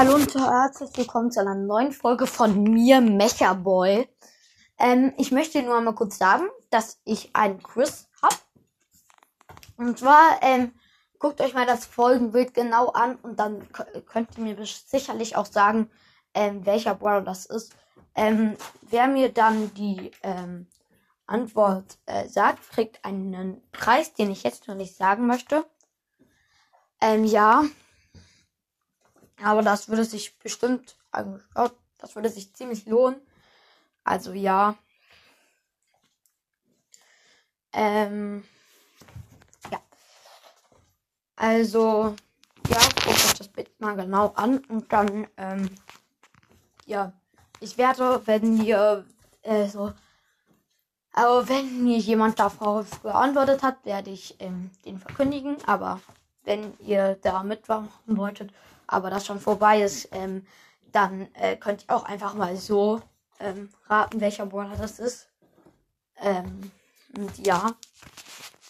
Hallo und herzlich willkommen zu einer neuen Folge von mir, Mecha Boy. Ähm, ich möchte nur einmal kurz sagen, dass ich einen Quiz habe. Und zwar, ähm, guckt euch mal das Folgenbild genau an und dann könnt ihr mir sicherlich auch sagen, ähm, welcher Brawler das ist. Ähm, wer mir dann die ähm, Antwort äh, sagt, kriegt einen Preis, den ich jetzt noch nicht sagen möchte. Ähm, ja. Aber das würde sich bestimmt angeschaut. Das würde sich ziemlich lohnen. Also ja. Ähm. Ja. Also, ja, guckt euch das Bild mal genau an und dann, ähm, ja, ich werde, wenn ihr, äh, so, aber wenn mir jemand darauf geantwortet hat, werde ich ähm, den verkündigen. Aber wenn ihr da mitmachen wolltet, aber das schon vorbei ist, ähm, dann äh, könnt ihr auch einfach mal so ähm, raten, welcher Brawler das ist. Ähm, und ja.